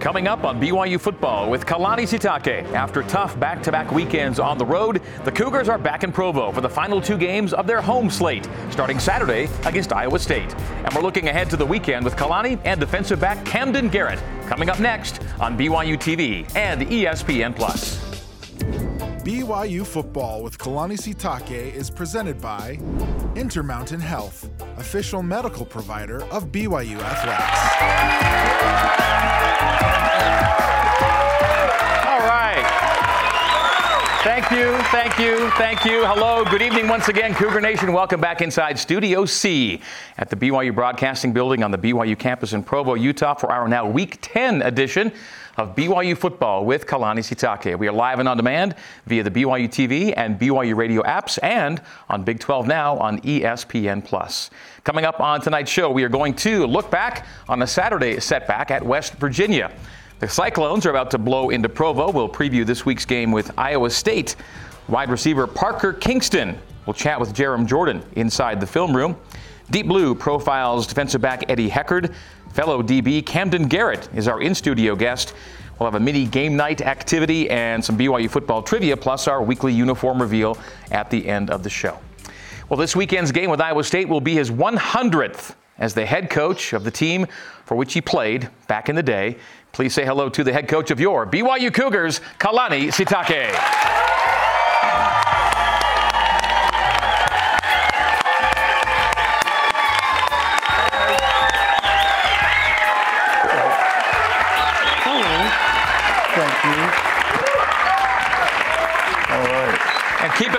Coming up on BYU football with Kalani Sitake. After tough back to back weekends on the road, the Cougars are back in Provo for the final two games of their home slate, starting Saturday against Iowa State. And we're looking ahead to the weekend with Kalani and defensive back Camden Garrett coming up next on BYU TV and ESPN Plus. BYU Football with Kalani Sitake is presented by Intermountain Health, official medical provider of BYU Athletics. Thank you, thank you, thank you. Hello, good evening once again, Cougar Nation. Welcome back inside Studio C at the BYU Broadcasting Building on the BYU campus in Provo, Utah for our now Week 10 edition of BYU football with Kalani Sitake. We are live and on demand via the BYU TV and BYU radio apps and on Big 12 Now on ESPN Plus. Coming up on tonight's show, we are going to look back on a Saturday setback at West Virginia. The Cyclones are about to blow into Provo. We'll preview this week's game with Iowa State. Wide receiver Parker Kingston will chat with Jarom Jordan inside the film room. Deep Blue profiles defensive back Eddie Heckard. Fellow DB Camden Garrett is our in studio guest. We'll have a mini game night activity and some BYU football trivia, plus our weekly uniform reveal at the end of the show. Well, this weekend's game with Iowa State will be his 100th as the head coach of the team for which he played back in the day. Please say hello to the head coach of your BYU Cougars, Kalani Sitake.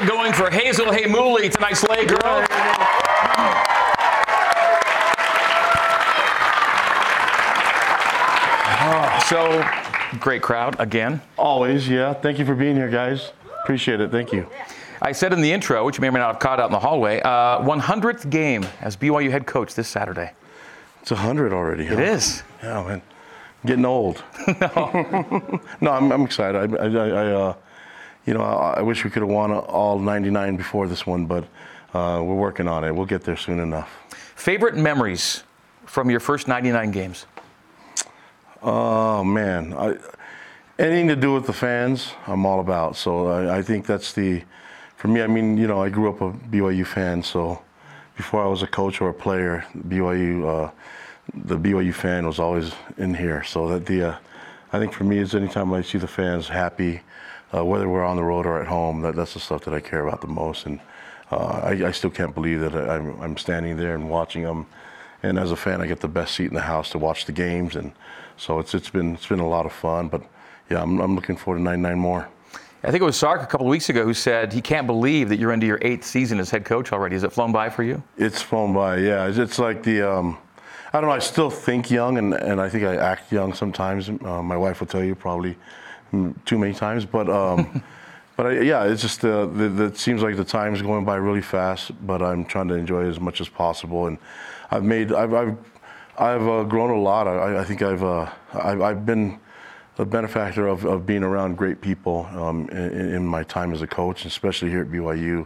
It going for Hazel Haymouli, tonight's Slay Girl. So, great crowd again. Always, yeah. Thank you for being here, guys. Appreciate it. Thank you. I said in the intro, which you may or may not have caught out in the hallway, uh, 100th game as BYU head coach this Saturday. It's 100 already. It huh? is. Yeah, man. Getting old. no, I'm, I'm excited. I, I, I uh, you know, I, I wish we could have won all 99 before this one, but uh, we're working on it. We'll get there soon enough. Favorite memories from your first 99 games? Oh man, I, anything to do with the fans, I'm all about. So I, I think that's the, for me. I mean, you know, I grew up a BYU fan, so before I was a coach or a player, BYU, uh, the BYU fan was always in here. So that the, uh, I think for me is anytime I see the fans happy, uh, whether we're on the road or at home, that, that's the stuff that I care about the most. And uh, I, I still can't believe that I'm, I'm standing there and watching them. And as a fan, I get the best seat in the house to watch the games, and so it's it's been it's been a lot of fun. But yeah, I'm, I'm looking forward to 99 more. I think it was Sark a couple of weeks ago who said he can't believe that you're into your eighth season as head coach already. Has it flown by for you? It's flown by, yeah. It's, it's like the, um, I don't know, I still think young and, and I think I act young sometimes. Uh, my wife will tell you probably too many times, but um, but I, yeah, it's just uh, the, the, it seems like the time's going by really fast, but I'm trying to enjoy it as much as possible. And I've made, I've, I've, I've uh, grown a lot. I, I think I've, uh, I've, I've been a benefactor of, of being around great people um, in, in my time as a coach, especially here at BYU,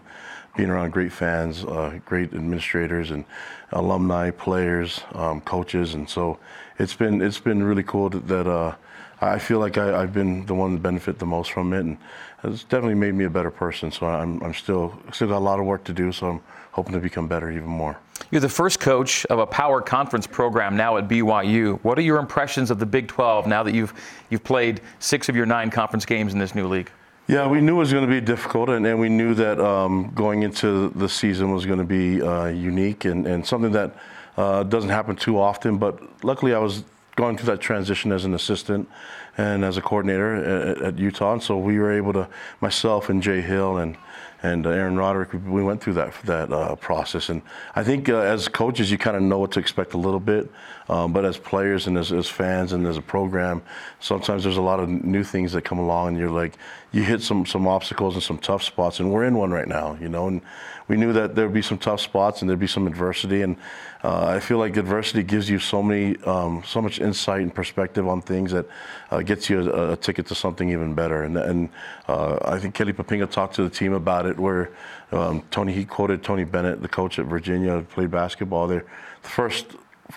being around great fans, uh, great administrators and alumni, players, um, coaches, and so it's been it's been really cool that, that uh, I feel like I, have been the one to benefit the most from it, and it's definitely made me a better person. So I'm I'm still still got a lot of work to do. So I'm hoping to become better even more. You're the first coach of a power conference program now at BYU. What are your impressions of the Big 12 now that you've you've played six of your nine conference games in this new league? Yeah, we knew it was going to be difficult, and, and we knew that um, going into the season was going to be uh, unique and, and something that uh, doesn't happen too often. But luckily, I was going through that transition as an assistant and as a coordinator at, at Utah, and so we were able to, myself and Jay Hill and and uh, Aaron Roderick, we went through that that uh, process. And I think uh, as coaches, you kind of know what to expect a little bit, um, but as players and as, as, fans and as a program, sometimes there's a lot of new things that come along, and you're like, you hit some some obstacles and some tough spots, and we're in one right now, you know. And we knew that there'd be some tough spots and there'd be some adversity, and uh, I feel like adversity gives you so many, um, so much insight and perspective on things that uh, gets you a, a, ticket to something even better. And, and uh, I think Kelly Poppinga talked to the team about it, where um, Tony he quoted Tony Bennett, the coach at Virginia, played basketball there. The first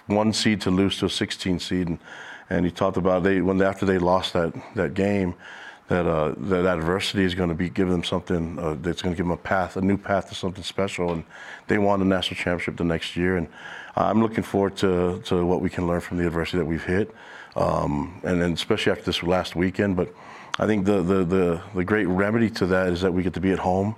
one seed to lose to a 16 seed, and, and he talked about they when after they lost that that game, that uh, that adversity is going to be giving them something uh, that's going to give them a path, a new path to something special, and they won the national championship the next year, and I'm looking forward to to what we can learn from the adversity that we've hit, um, and then especially after this last weekend, but. I think the, the, the, the, great remedy to that is that we get to be at home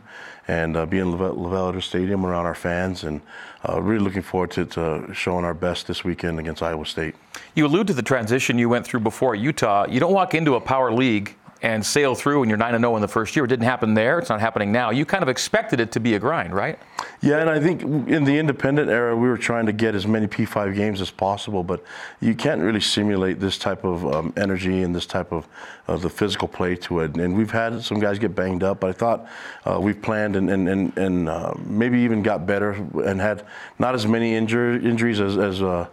and uh, be in LaVell Stadium around our fans, and uh, really looking forward to, to, showing our best this weekend against Iowa State. You allude to the transition you went through before Utah. You don't walk into a power league and sail through and you're 9 0 in the first year. It didn't happen there. It's not happening now. You kind of expected it to be a grind, right? Yeah, and I think in the independent era, we were trying to get as many P5 games as possible, but you can't really simulate this type of um, energy and this type of uh, the physical play to it. And we've had some guys get banged up, but I thought uh, we've planned and, and, and, and uh, maybe even got better and had not as many injur- injuries as, as uh,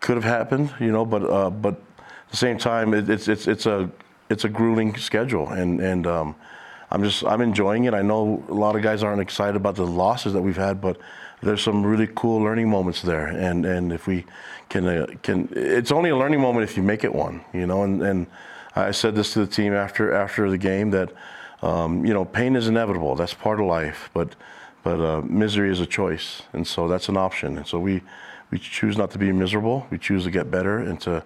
could have happened, you know, but, uh, but at the same time, it, it's, it's, it's a it's a grueling schedule, and and um, I'm just I'm enjoying it. I know a lot of guys aren't excited about the losses that we've had, but there's some really cool learning moments there, and and if we can uh, can it's only a learning moment if you make it one, you know. And and I said this to the team after after the game that um, you know pain is inevitable. That's part of life, but but uh, misery is a choice, and so that's an option. And so we we choose not to be miserable. We choose to get better and to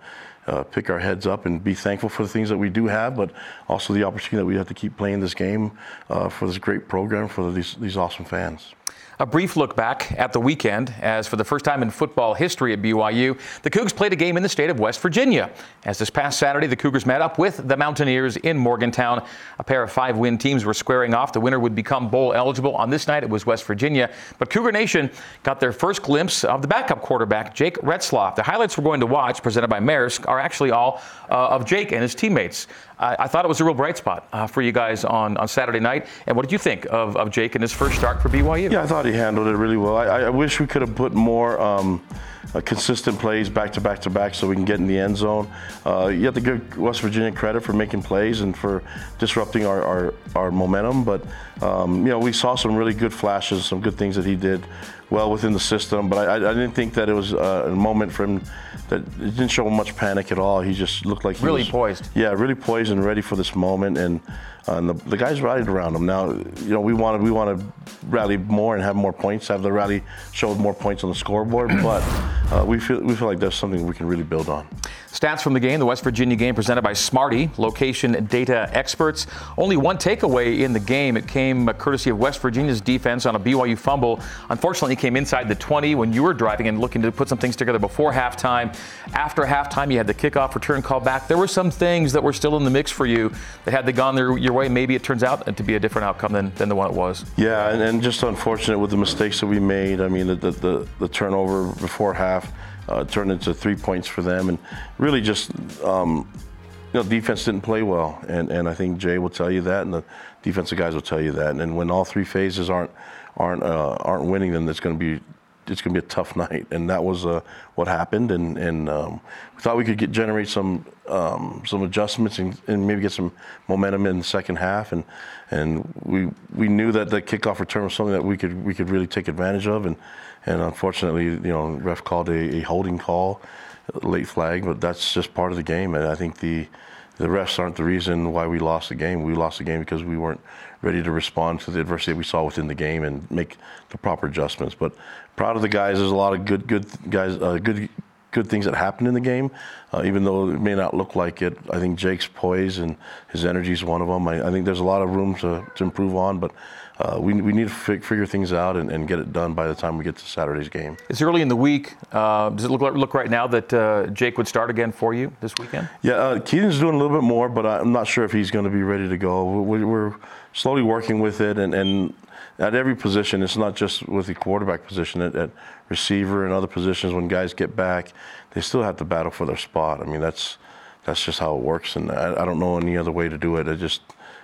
uh, pick our heads up and be thankful for the things that we do have, but also the opportunity that we have to keep playing this game uh, for this great program for these, these awesome fans. A brief look back at the weekend, as for the first time in football history at BYU, the Cougs played a game in the state of West Virginia. As this past Saturday, the Cougars met up with the Mountaineers in Morgantown. A pair of five win teams were squaring off. The winner would become bowl eligible. On this night, it was West Virginia. But Cougar Nation got their first glimpse of the backup quarterback, Jake Retzlaff. The highlights we're going to watch, presented by Maersk, are actually all uh, of Jake and his teammates. I, I, thought it was a real bright spot uh, for you guys on, on Saturday night. And what did you think of, of Jake and his first start for BYU? Yeah, I thought he handled it really well. I, I wish we could have put more. Um, uh, consistent plays back to back to back so we can get in the end zone. Uh, you have to give West Virginia credit for making plays and for disrupting our, our, our momentum. But, um, you know, we saw some really good flashes, some good things that he did well within the system. But I, I didn't think that it was uh, a moment for him that it didn't show much panic at all. He just looked like he really was, poised. Yeah, really poised and ready for this moment. And uh, and the, the, guys rallied around him. Now, you know, we want to we want to rally more and have more points. Have the rally show more points on the scoreboard, but uh, we feel we feel like that's something we can really build on. Stats from the game: the West Virginia game presented by Smarty, location data experts. Only one takeaway in the game. It came courtesy of West Virginia's defense on a BYU fumble. Unfortunately, it came inside the 20 when you were driving and looking to put some things together before halftime. After halftime, you had the kickoff return call back. There were some things that were still in the mix for you that had they gone their, your way, maybe it turns out to be a different outcome than, than the one it was. Yeah, and, and just unfortunate with the mistakes that we made. I mean, the, the, the, the turnover before half uh, turned into three points for them, and really just. Um, you know, defense didn't play well, and, and I think Jay will tell you that, and the defensive guys will tell you that. And, and when all three phases aren't aren't uh, aren't winning, then it's going to be it's going to be a tough night, and that was uh, what happened. And, and um, we thought we could get, generate some um, some adjustments and, and, maybe get some momentum in the second half. And and we we knew that the kickoff return was something that we could we could really take advantage of. And and unfortunately, you know, ref called a, a holding call, a late flag, but that's just part of the game. And I think the the refs aren't the reason why we lost the game. We lost the game because we weren't ready to respond to the adversity we saw within the game and make the proper adjustments. But proud of the guys. There's a lot of good, good guys, uh, good, good things that happened in the game. Uh, even though it may not look like it, I think Jake's poise and his energy is one of them. I, I, think there's a lot of room to, to improve on, but uh, we, we need to fig- figure things out and, and, get it done by the time we get to Saturday's game. It's early in the week. Uh, does it look, look right now that uh, Jake would start again for you this weekend? Yeah, uh, Keaton's doing a little bit more, but I'm not sure if he's going to be ready to go. We're, we're slowly working with it, and, and, at every position, it's not just with the quarterback position, at, at receiver and other positions, when guys get back, they still have to battle for their spot. I mean, that's that's just how it works, and I, I don't know any other way to do it. It just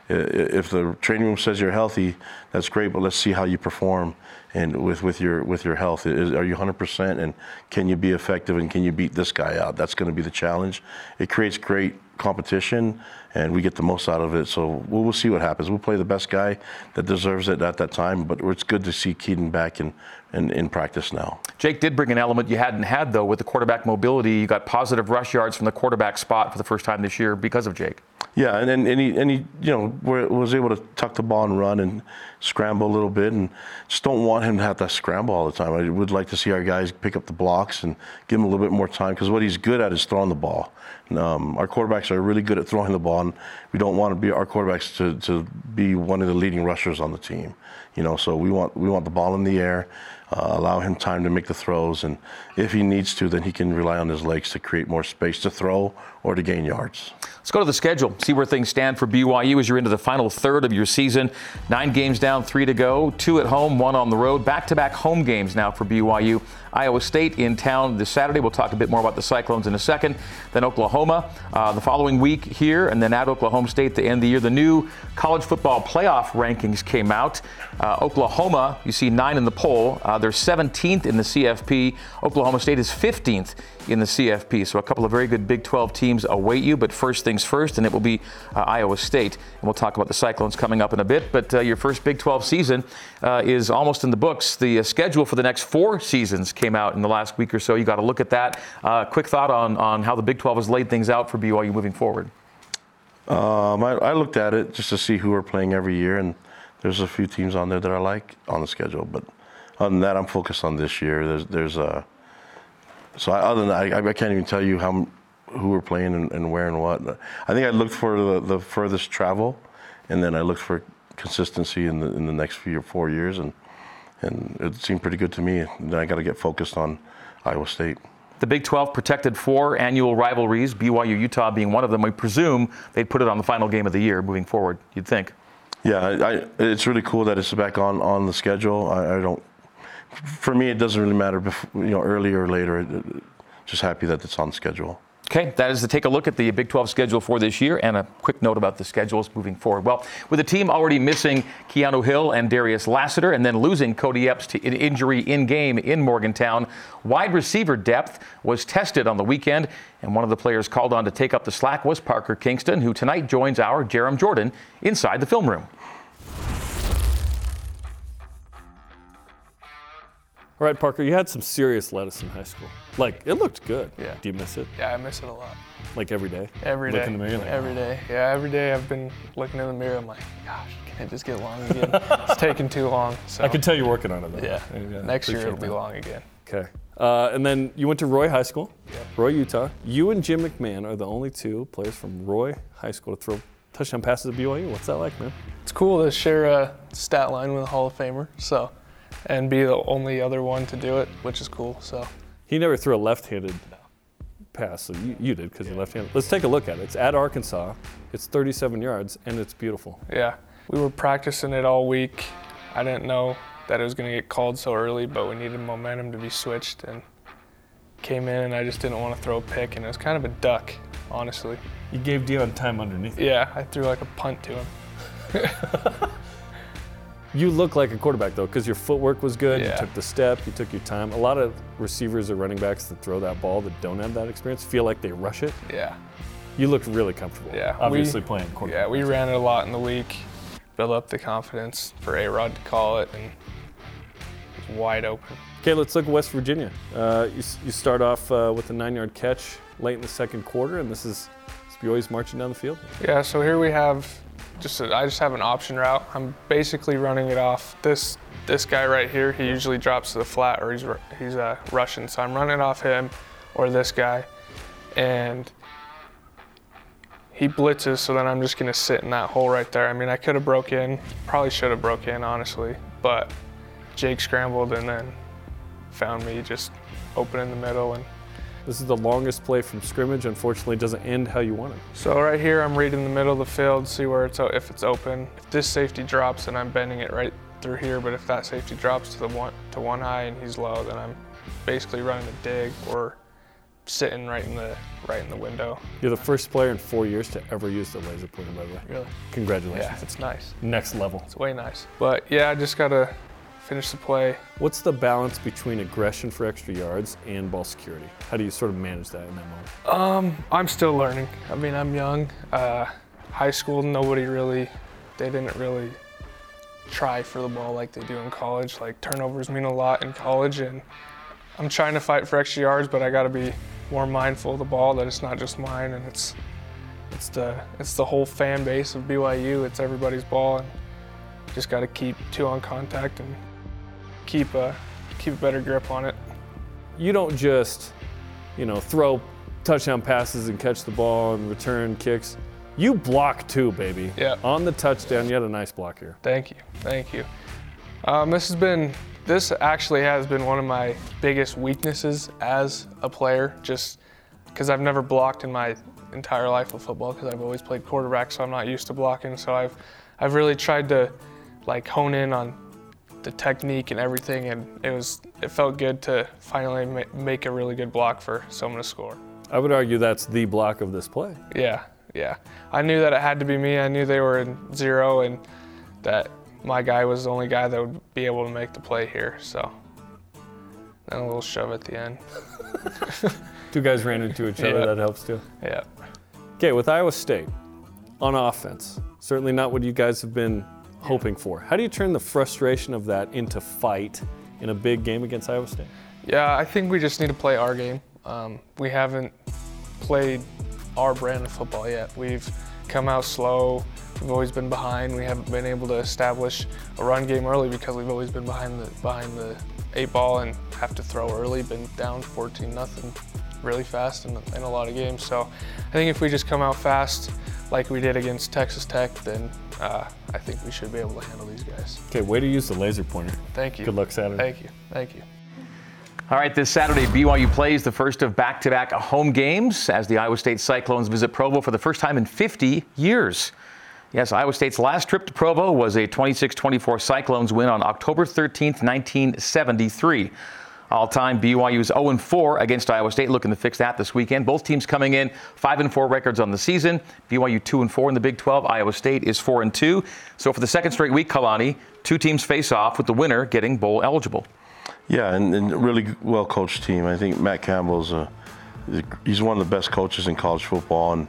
if the training room says you're healthy, that's great, but let's see how you perform and with, with your with your health. Is, are you 100% and can you be effective and can you beat this guy out? That's going to be the challenge. It creates great competition and we get the most out of it. So we'll, we'll see what happens. We'll play the best guy that deserves it at that time, but it's good to see Keaton back in, in, in practice now. Jake did bring an element you hadn't had, though, with the quarterback mobility. You got positive rush yards from the quarterback spot for the first time this year because of Jake. Yeah, and and, and he and he you know was able to tuck the ball and run and scramble a little bit, and just don't want him to have to scramble all the time. I would like to see our guys pick up the blocks and give him a little bit more time because what he's good at is throwing the ball. Um, our quarterbacks are really good at throwing the ball, and we don't want to be our quarterbacks to, to be one of the leading rushers on the team. You know, so we want we want the ball in the air uh, allow him time to make the throws, and if he needs to, then he can rely on his legs to create more space to throw or to gain yards. Let's go to the schedule, see where things stand for BYU as you're into the final third of your season. Nine games down, three to go, two at home, one on the road. Back to back home games now for BYU. Iowa State in town this Saturday. We'll talk a bit more about the Cyclones in a second. Then Oklahoma uh, the following week here, and then at Oklahoma State the end the year. The new college football playoff rankings came out. Uh, Oklahoma, you see nine in the poll. Uh, they're 17th in the CFP. Oklahoma State is 15th in the CFP. So a couple of very good Big 12 teams await you. But first things first, and it will be uh, Iowa State. And we'll talk about the Cyclones coming up in a bit. But uh, your first Big 12 season uh, is almost in the books. The uh, schedule for the next four seasons came out in the last week or so. You got to look at that. Uh, quick thought on, on how the Big 12 has laid things out for BYU moving forward. Um, I, I, looked at it just to see who we're playing every year, and there's a few teams on there that I like on the schedule. But other than that, I'm focused on this year. There's there's a so I, other than that, I, I, can't even tell you how who we're playing and, and, where and what. I think I looked for the, the furthest travel, and then I looked for consistency in the in the next few or four years, and and it seemed pretty good to me. And then I got to get focused on Iowa State. The Big 12 protected four annual rivalries, BYU Utah being one of them. We presume they'd put it on the final game of the year moving forward. You'd think. Yeah, I, it's really cool that it's back on on the schedule. I, I don't for me, it doesn't really matter, before, you know, earlier or later. Just happy that it's on schedule. Okay, that is to take a look at the Big 12 schedule for this year and a quick note about the schedules moving forward. Well, with the team already missing Keanu Hill and Darius Lassiter and then losing Cody Epps to an injury in game in Morgantown, wide receiver depth was tested on the weekend, and one of the players called on to take up the slack was Parker Kingston, who tonight joins our Jarom Jordan inside the film room. All right, Parker, you had some serious lettuce in high school. Like, it looked good. Yeah. Do you miss it? Yeah, I miss it a lot. Like every day? Every day. Look day. in the mirror? Like, every day. Yeah, every day I've been looking in the mirror. I'm like, gosh, can it just get long again? it's taking too long. So. I can tell you're working on it, though. Yeah. yeah Next year it'll that. be long again. Okay. Uh, and then you went to Roy High School, Roy, Utah. You and Jim McMahon are the only two players from Roy High School to throw touchdown passes at BYU. What's that like, man? It's cool to share a stat line with a Hall of Famer. So and be the only other one to do it, which is cool. So he never threw a left-handed pass, so you, you did because yeah. you're left-handed. Let's take a look at it. It's at Arkansas. It's 37 yards, and it's beautiful. Yeah, we were practicing it all week. I didn't know that it was going to get called so early, but we needed momentum to be switched, and came in, and I just didn't want to throw a pick, and it was kind of a duck, honestly. You gave Dion time underneath. Yeah, I threw like a punt to him. You look like a quarterback though, because your footwork was good. Yeah. You took the step. You took your time. A lot of receivers or running backs that throw that ball that don't have that experience feel like they rush it. Yeah. You looked really comfortable. Yeah. Obviously we, playing quarterback. Yeah, we ran it a lot in the week, build up the confidence for A Rod to call it, and it was wide open. Okay, let's look at West Virginia. Uh, you, you, start off uh, with a nine-yard catch late in the second quarter, and this is BYU's marching down the field. Yeah. So here we have just a, I just have an option route. I'm basically running it off this this guy right here. He usually drops to the flat or he's he's uh, rushing, so I'm running off him or this guy, and he blitzes. So then I'm just gonna sit in that hole right there. I mean, I could have broke in, probably should have broke in honestly, but Jake scrambled and then found me just open in the middle and this is the longest play from scrimmage. Unfortunately, it doesn't end how you want it. So right here, I'm reading the middle of the field, see where it's if it's open. If this safety drops, then I'm bending it right through here. But if that safety drops to the one to one high and he's low, then I'm basically running a dig or sitting right in the right in the window. You're the first player in four years to ever use the laser pointer, by the way. Really? Congratulations. Yeah, it's nice. Next level. It's way nice. But yeah, I just gotta finish the play. What's the balance between aggression for extra yards and ball security? How do you sort of manage that in that moment? I'm still learning. I mean, I'm young. Uh, high school, nobody really, they didn't really try for the ball like they do in college. Like turnovers mean a lot in college, and I'm trying to fight for extra yards, but I got to be more mindful of the ball that it's not just mine and it's it's the it's the whole fan base of BYU. It's everybody's ball, and just got to keep two on contact and keep a keep a better grip on it. You don't just, you know, throw touchdown passes and catch the ball and return kicks. You block too, baby. Yeah. On the touchdown, you had a nice block here. Thank you, thank you. Um, this has been, this actually has been one of my biggest weaknesses as a player, just because I've never blocked in my entire life of football because I've always played quarterback, so I'm not used to blocking. So I've, I've really tried to, like hone in on the technique and everything, and it was, it felt good to finally ma- make a really good block for someone to score. I would argue that's the block of this play. Yeah, yeah. I knew that it had to be me. I knew they were in zero and that my guy was the only guy that would be able to make the play here. So then a little shove at the end. Two guys ran into each other, Yeah. that helps too. Yeah. Okay, with Iowa State on offense, certainly not what you guys have been hoping for. How do you turn the frustration of that into fight in a big game against Iowa State? Yeah, I think we just need to play our game. Um, we haven't played our brand of football yet. We've come out slow. We've always been behind. We haven't been able to establish a run game early because we've always been behind the behind the eight ball and have to throw early. Been down 14 nothing really fast in, in a lot of games. So I think if we just come out fast like we did against Texas Tech, then uh, I think we should be able to handle these guys. Okay, way to use the laser pointer. Thank you. Good luck Saturday. Thank you. Thank you. All right, this Saturday, BYU plays the first of back to back home games as the Iowa State Cyclones visit Provo for the first time in 50 years. Yes, Iowa State's last trip to Provo was a 26 24 Cyclones win on October 13, 1973. All time, BYU's 0 4 against Iowa State, looking to fix that this weekend. Both teams coming in 5 4 records on the season. BYU 2 4 in the Big 12. Iowa State is 4 2. So for the second straight week, Kalani, two teams face off with the winner getting bowl eligible. Yeah, and, and really well coached team. I think Matt Campbell's a, he's one of the best coaches in college football, and,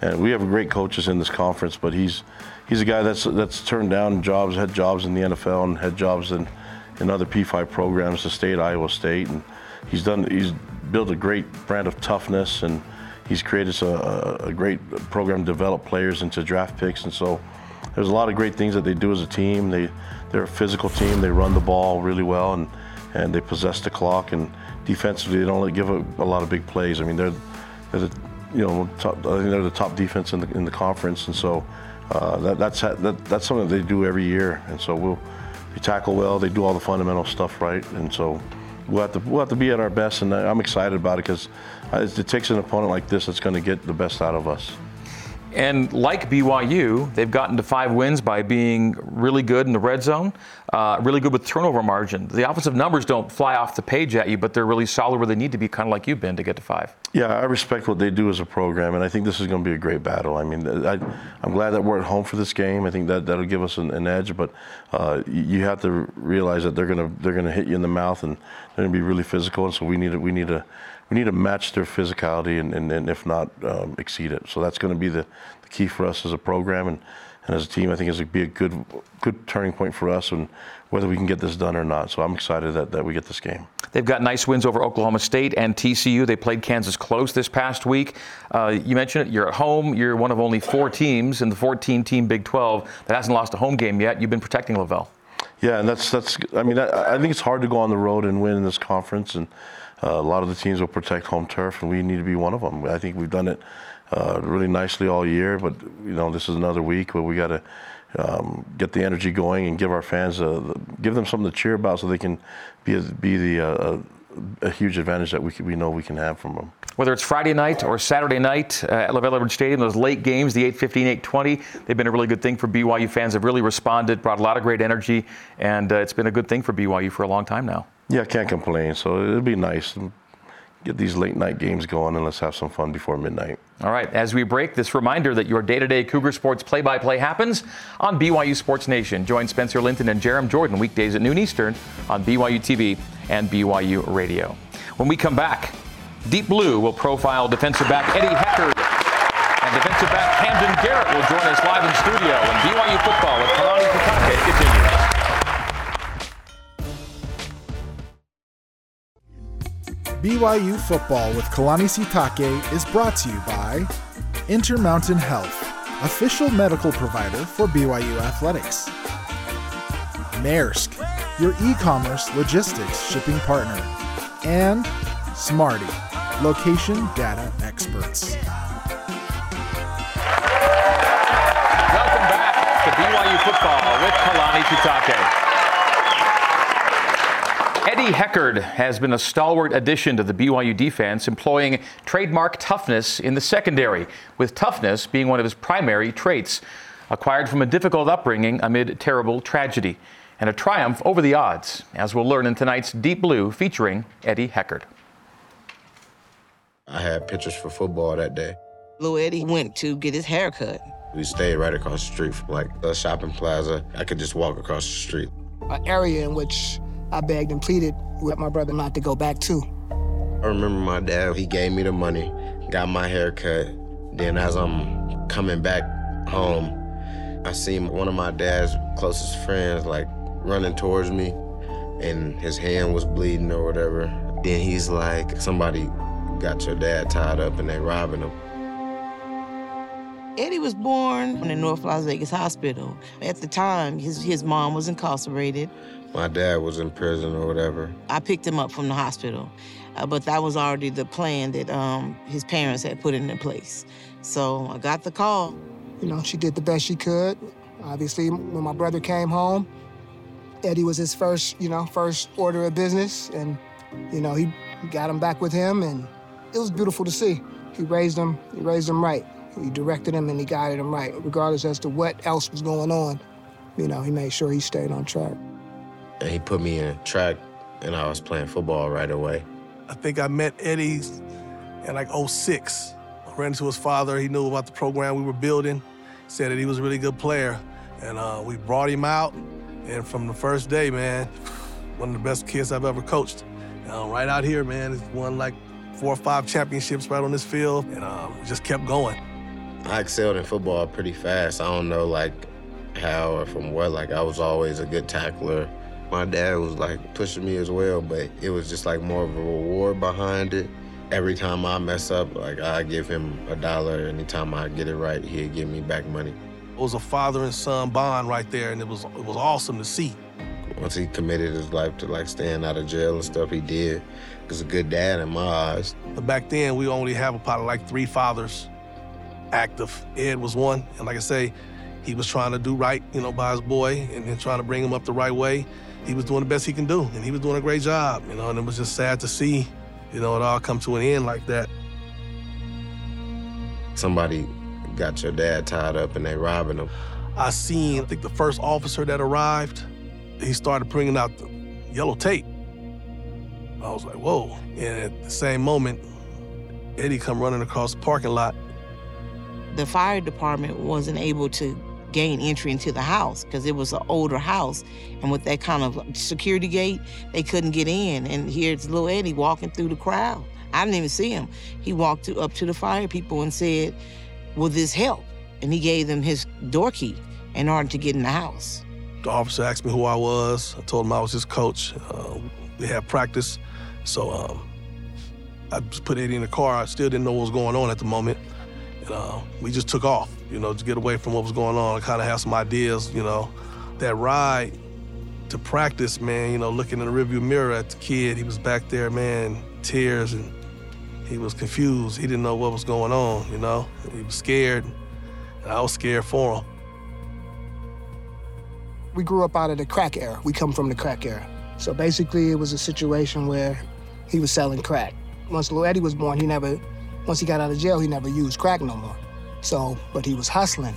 and we have great coaches in this conference. But he's he's a guy that's that's turned down jobs, had jobs in the NFL, and had jobs in, in other P5 programs stay at Iowa State, and he's done he's built a great brand of toughness, and he's created a, a great program to develop players into draft picks, and so there's a lot of great things that they do as a team. They they're a physical team. They run the ball really well, and and they possess the clock. And defensively, they don't give a, a lot of big plays. I mean, they're they're the you know top, I think they're the top defense in the in the conference, and so uh, that, that's that, that's something that they do every year. And so we'll we tackle well. They do all the fundamental stuff right, and so. We'll have, to, we'll have to be at our best, and I'm excited about it because it takes an opponent like this that's going to get the best out of us. And like BYU, they've gotten to five wins by being really good in the red zone, uh, really good with turnover margin. The offensive numbers don't fly off the page at you, but they're really solid where they need to be, kind of like you've been to get to five. Yeah, I respect what they do as a program, and I think this is going to be a great battle. I mean, I, am glad that we're at home for this game. I think that that'll give us an, an edge, but uh, you have to realize that they're going to they're going to hit you in the mouth, and they're going to be really physical. And so we need to we need to we need to match their physicality, and, and, and if not, um, exceed it. So that's going to be the, the key for us as a program and. And as a team, I think it's going to be a good, good turning point for us, and whether we can get this done or not. So I'm excited that, that we get this game. They've got nice wins over Oklahoma State and TCU. They played Kansas close this past week. Uh, you mentioned it. You're at home. You're one of only four teams in the 14-team Big 12 that hasn't lost a home game yet. You've been protecting LaVell. Yeah, and that's that's. I mean, I, I think it's hard to go on the road and win in this conference, and uh, a lot of the teams will protect home turf, and we need to be one of them. I think we've done it uh, really nicely all year, but you know, this is another week where we got to um, get the energy going and give our fans a, give them something to cheer about, so they can be be the uh, a huge advantage that we can, we know we can have from them. Whether it's Friday night or Saturday night uh, at LaVell Edwards Stadium, those late games, the 8:15, 8:20, they've been a really good thing for BYU fans. Have really responded, brought a lot of great energy, and uh, it's been a good thing for BYU for a long time now. Yeah, I can't complain. So it'll be nice. get these late night games going and let's have some fun before midnight. All right, as we break, this reminder that your day to day Cougar Sports play by play happens on BYU Sports Nation. Join Spencer Linton and Jarom Jordan weekdays at noon Eastern on BYU TV and BYU Radio. When we come back, Deep Blue will profile defensive back Eddie Heckard. And defensive back Camden Garrett will join us live in studio. And BYU football with Kalani Sitake continues. BYU Football with Kalani Sitake is brought to you by Intermountain Health, official medical provider for BYU Athletics. Maersk, your e commerce logistics shipping partner. And Smarty, location data experts. Welcome back to BYU football with Kalani Sitake. Eddie Heckard has been a stalwart addition to the BYU defense, employing trademark toughness in the secondary, with toughness being one of his primary traits, acquired from a difficult upbringing amid terrible tragedy, and a triumph over the odds, as we'll learn in tonight's Deep Blue featuring Eddie Heckard. I had pictures for football that day. Lil Eddie went to get his hair cut. We stayed right across the street from like a shopping plaza. I could just walk across the street. An area in which I begged and pleaded with my brother not to go back to. I remember my dad, he gave me the money, got my hair cut. Then as I'm coming back home, I seen one of my dad's closest friends like running towards me and his hand was bleeding or whatever. Then he's like, somebody got your dad tied up and they're robbing him. Eddie was born in the North Las Vegas Hospital. At the time, his, his mom was incarcerated. My dad was in prison or whatever. I picked him up from the hospital, uh, but that was already the plan that um, his parents had put into place. So I got the call. You know, she did the best she could. Obviously, when my brother came home, Eddie was his first, you know, first order of business, and you know, he got him back with him, and it was beautiful to see. He raised him, he raised him right. He directed him and he guided him right, regardless as to what else was going on. You know, he made sure he stayed on track. And he put me in track, and I was playing football right away. I think I met Eddie in like 06. I ran into his father. He knew about the program we were building, said that he was a really good player. And uh, we brought him out. And from the first day, man, one of the best kids I've ever coached. Uh, right out here, man, he's won like four or five championships right on this field, and um, just kept going. I excelled in football pretty fast. I don't know like how or from what. Like I was always a good tackler. My dad was like pushing me as well, but it was just like more of a reward behind it. Every time I mess up, like I give him a dollar. Anytime I get it right, he'd give me back money. It was a father and son bond right there, and it was it was awesome to see. Once he committed his life to like staying out of jail and stuff, he did. He was a good dad in my eyes. But back then, we only have about like three fathers active. Ed was one, and like I say, he was trying to do right, you know, by his boy and, and trying to bring him up the right way. He was doing the best he can do, and he was doing a great job, you know, and it was just sad to see, you know, it all come to an end like that. Somebody got your dad tied up and they robbing him. I seen, I think the first officer that arrived, he started bringing out the yellow tape. I was like, whoa. And at the same moment, Eddie come running across the parking lot the fire department wasn't able to gain entry into the house because it was an older house. And with that kind of security gate, they couldn't get in. And here's little Eddie walking through the crowd. I didn't even see him. He walked to, up to the fire people and said, Will this help? And he gave them his door key in order to get in the house. The officer asked me who I was. I told him I was his coach. Uh, we had practice. So um, I just put Eddie in the car. I still didn't know what was going on at the moment. And uh, we just took off, you know, to get away from what was going on. I kind of have some ideas, you know. That ride to practice, man, you know, looking in the rearview mirror at the kid, he was back there, man, tears, and he was confused. He didn't know what was going on, you know. He was scared, and I was scared for him. We grew up out of the crack era. We come from the crack era. So basically, it was a situation where he was selling crack. Once Lil Eddie was born, he never once he got out of jail, he never used crack no more. So, but he was hustling.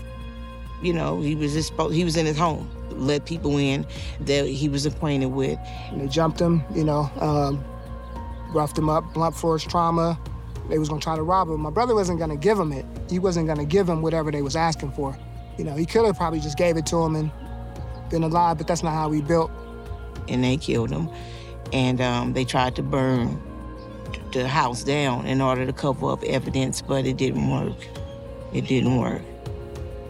You know, he was just he was in his home, let people in that he was acquainted with. And they jumped him, you know, um, roughed him up, blunt force trauma. They was gonna try to rob him. My brother wasn't gonna give him it. He wasn't gonna give him whatever they was asking for. You know, he could have probably just gave it to him and been alive, but that's not how we built. And they killed him. And um, they tried to burn the house down in order to cover up evidence, but it didn't work. It didn't work.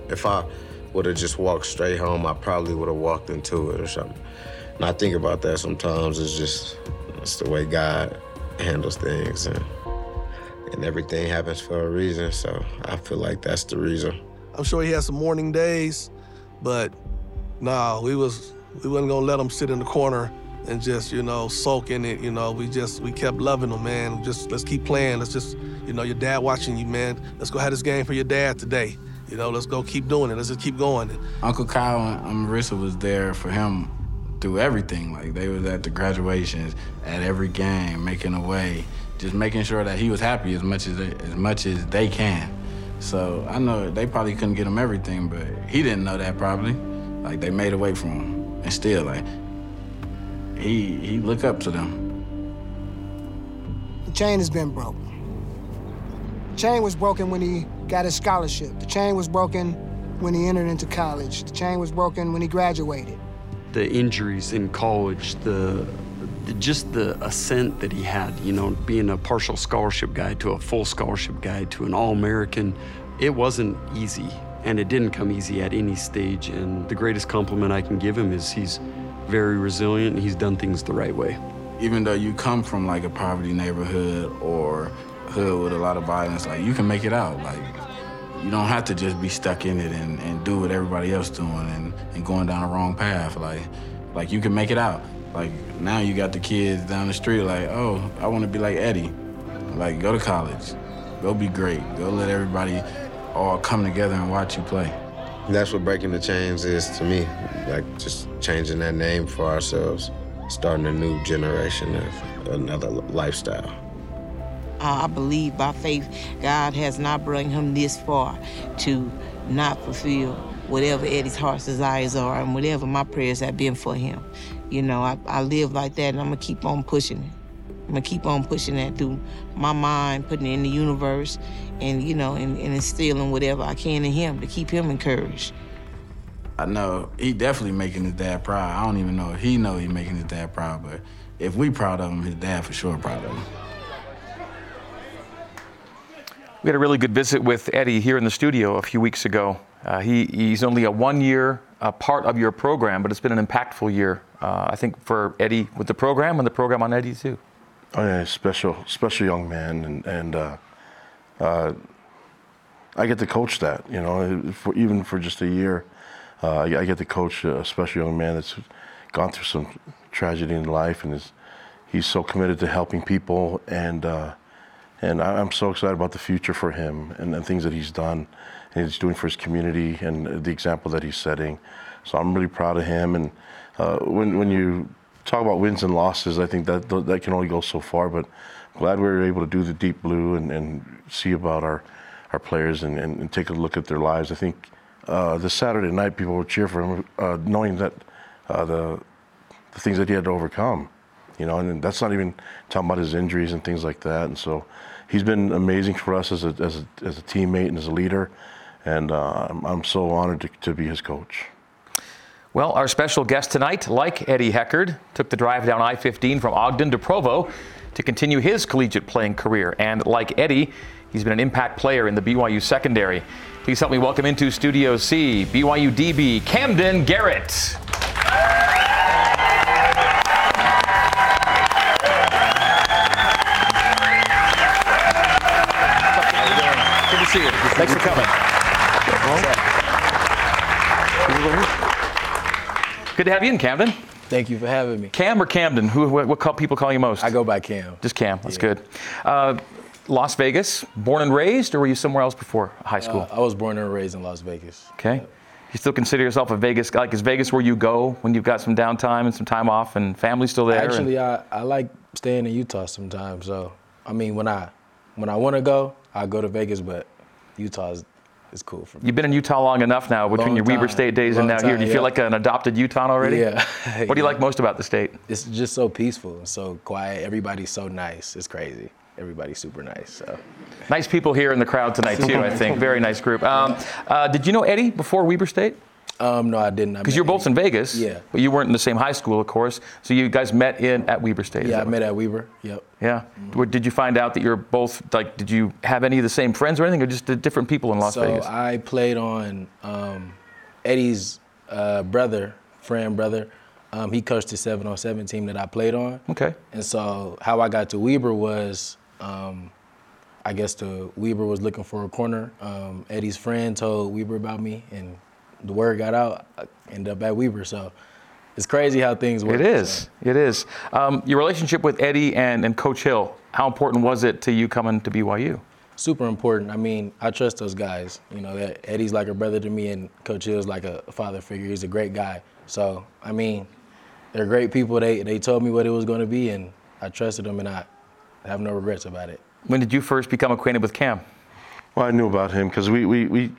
If I would have just walked straight home, I probably would have walked into it or something. And I think about that sometimes. It's just it's the way God handles things, and and everything happens for a reason. So I feel like that's the reason. I'm sure he had some mourning days, but nah, we was we wasn't gonna let him sit in the corner and just you know soak in it. You know, we just we kept loving him, man. Just let's keep playing. Let's just you know your dad watching you, man. Let's go have this game for your dad today. You know, let's go keep doing it. Let's just keep going. Uncle Kyle and Marissa was there for him through everything. Like they was at the graduations, at every game, making a way, just making sure that he was happy as much as they, as much as they can. So I know they probably couldn't get him everything, but he didn't know that probably. Like they made a way for him, and still like he he look up to them. The chain has been broken. The chain was broken when he got his scholarship. The chain was broken when he entered into college. The chain was broken when he graduated. The injuries in college, the, the just the ascent that he had, you know, being a partial scholarship guy to a full scholarship guy to an All-American, it wasn't easy. And it didn't come easy at any stage. And the greatest compliment I can give him is he's very resilient and he's done things the right way. Even though you come from like a poverty neighborhood or hood with a lot of violence, like you can make it out. Like you don't have to just be stuck in it and, and do what everybody else doing and, and going down the wrong path. Like like you can make it out. Like now you got the kids down the street like, oh, I want to be like Eddie. Like go to college, go be great, go let everybody all come together and watch you play. That's what breaking the chains is to me. Like just changing that name for ourselves, starting a new generation of another lifestyle. Uh, I believe by faith, God has not brought him this far to not fulfill whatever Eddie's heart's desires are and whatever my prayers have been for him. You know, I, I live like that and I'm gonna keep on pushing it. I'm gonna keep on pushing that through my mind, putting it in the universe, and you know, and, and instilling whatever I can in him to keep him encouraged. I know he definitely making his dad proud. I don't even know if he know he making his dad proud, but if we proud of him, his dad for sure proud of him. We had a really good visit with Eddie here in the studio a few weeks ago. Uh, he, he's only a one year uh, part of your program, but it's been an impactful year, uh, I think, for Eddie with the program and the program on Eddie too. Oh yeah, special, special young man, and and uh, uh, I get to coach that. You know, for, even for just a year, uh, I, I get to coach a special young man that's gone through some tragedy in life, and is he's so committed to helping people, and and I'm so excited about the future for him and the things that he's done, and he's doing for his community, and the example that he's setting. So I'm really proud of him, and uh, when when you talk about wins and losses, I think that that can only go so far. But glad we were able to do the deep blue and, and see about our our players and, and, and take a look at their lives. I think uh, this Saturday night people would cheer for him, uh, knowing that uh, the the things that he had to overcome. You know, and that's not even talking about his injuries and things like that. And so he's been amazing for us as a as a, as a teammate and as a leader. And uh, I'm, I'm so honored to, to be his coach. Well, our special guest tonight, like Eddie Heckard, took the drive down I 15 from Ogden to Provo to continue his collegiate playing career. And like Eddie, he's been an impact player in the BYU secondary. Please help me welcome into Studio C BYU DB Camden Garrett. See you. Thanks for coming. Good to have you in Camden. Thank you for having me. Cam or Camden? Who, what, what call, people call you most? I go by Cam. Just Cam. That's good. Uh, Las Vegas, born and raised, or were you somewhere else before high school? Uh, I was born and raised in Las Vegas. okay. You still consider yourself a Vegas like is Vegas where you go when you've got some downtime and some time off and family still there? and- Actually, I, I like staying in Utah sometimes. So I mean, when I when I want to go, I go to Vegas, but Utah's it's cool for me. You've been in Utah long enough now, between Long your Weber. State days and now here. Do you feel like an adopted Utahn already? Yeah. What do you like most about the state? It's just so peaceful and so quiet. Everybody's so nice. It's crazy. Everybody's super nice. So Nice people here in the crowd tonight too. I think very nice group. Um, uh, did you know Eddie before Weber State? Um, no, I didn't. Because you're both in Vegas. Yeah. But you weren't in the same high school, of course. So you guys met in at Weber State. Yeah, I that met at Weber. Yep. Yeah. What- Did you find out that you're both like? Did you have any of the same friends or anything, or just different people in Las so Vegas? I played on um, Eddie's uh, brother, friend brother. Um, he coached the seven on seven team that I played on. Okay. And so how I got to Weber was, um, I guess the Weber was looking for a corner. Um, Eddie's friend told Weber about me, and the word got out. I ended up at Weber. So it's crazy how things work. It is. It is. Um, your relationship with Eddie and, and Coach Hill. How important was it to you coming to BYU? super important. I mean, I trust those guys. You know, that Eddie's like a brother to me, and Coach Hill's like a father figure. He's a great guy. So, I mean, they're great people. They they told me what it was going to be, and I trusted them, and I have no regrets about it. When did you first become acquainted with Cam? Well, I knew about him because we, we, we,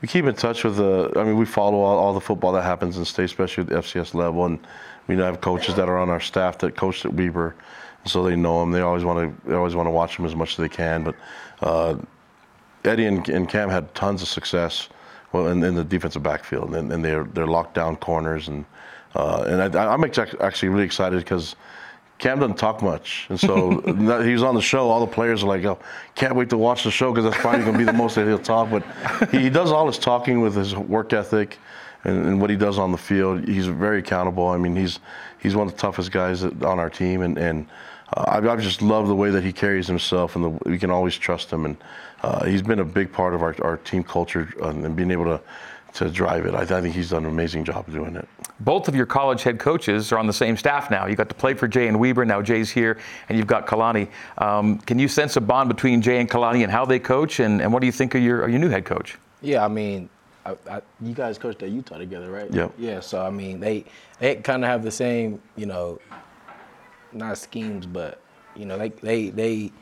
we keep in touch with the. I mean, we follow all, all the football that happens in state, especially at the FCS level, and we have coaches that are on our staff that coached at Weber, so they know him. They always want to. They always want to watch him as much as they can. But uh, Eddie and, and Cam had tons of success, well, in, in the defensive backfield, and, and they're locked down corners, and uh, and I, I'm ex- actually really excited because. Cam doesn't talk much, and so he's on the show. All the players are like, "Oh, can't wait to watch the show because that's probably going to be the most that he'll talk." But he, does all his talking with his work ethic and, and what he does on the field. He's very accountable. I mean, he's he's one of the toughest guys on our team, and and uh, I've, I've just love the way that he carries himself, and the, we can always trust him. And uh, he's been a big part of our, our team culture uh, and being able to to drive it. I, I think he's done an amazing job doing it. Both of your college head coaches are on the same staff now. You got to play for Jay and Weber. Now Jay's here, and you've got Kalani. Um, can you sense a bond between Jay and Kalani and how they coach? And, and what do you think of your, of your new head coach? Yeah, I mean, I, I, you guys coached at Utah together, right? Yep. Yeah. So I mean, they they kind of have the same, you know, not schemes, but you know, they they they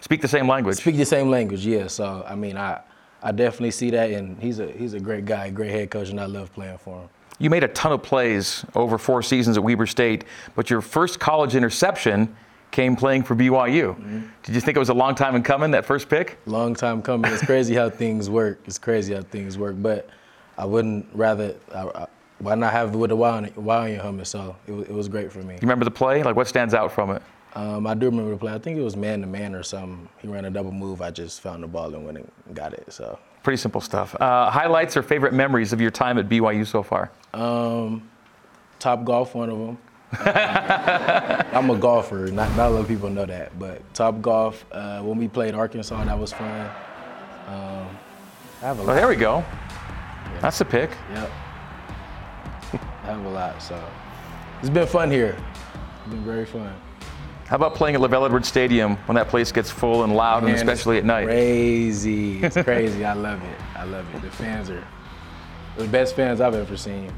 Speak the same language. speak the same language. Yeah. So I mean, I I definitely see that, and he's a he's a great guy, great head coach, and I love playing for him. You made a ton of plays over four seasons at Weber State, but your first college interception came playing for BYU. Mm-hmm. Did you think it was a long time in coming, that first pick? Long time coming. It's crazy how things work. It's crazy how things work. But I wouldn't rather. I, I, why not have it with a in, wow in your helmet? So it, it was great for me. You remember the play? Like, what stands out from it? Um, I do remember the play. I think it was man to man or something. He ran a double move. I just found the ball and went and got it. So Pretty simple stuff. Uh, highlights or favorite memories of your time at BYU so far? um, top golf, one of them. I'm a golfer. Not, not a lot of people know that, but top golf. Uh, when we played Arkansas, that was fun. Um, I have a lot. Well, there we go. That's the pick. Yep. I have a lot. So it's been fun here. It's been very fun. How about playing at LaVell Edwards Stadium when that place gets full and loud, and especially at night? Crazy. It's crazy. I love it. I love it. The fans are the best fans I've ever seen.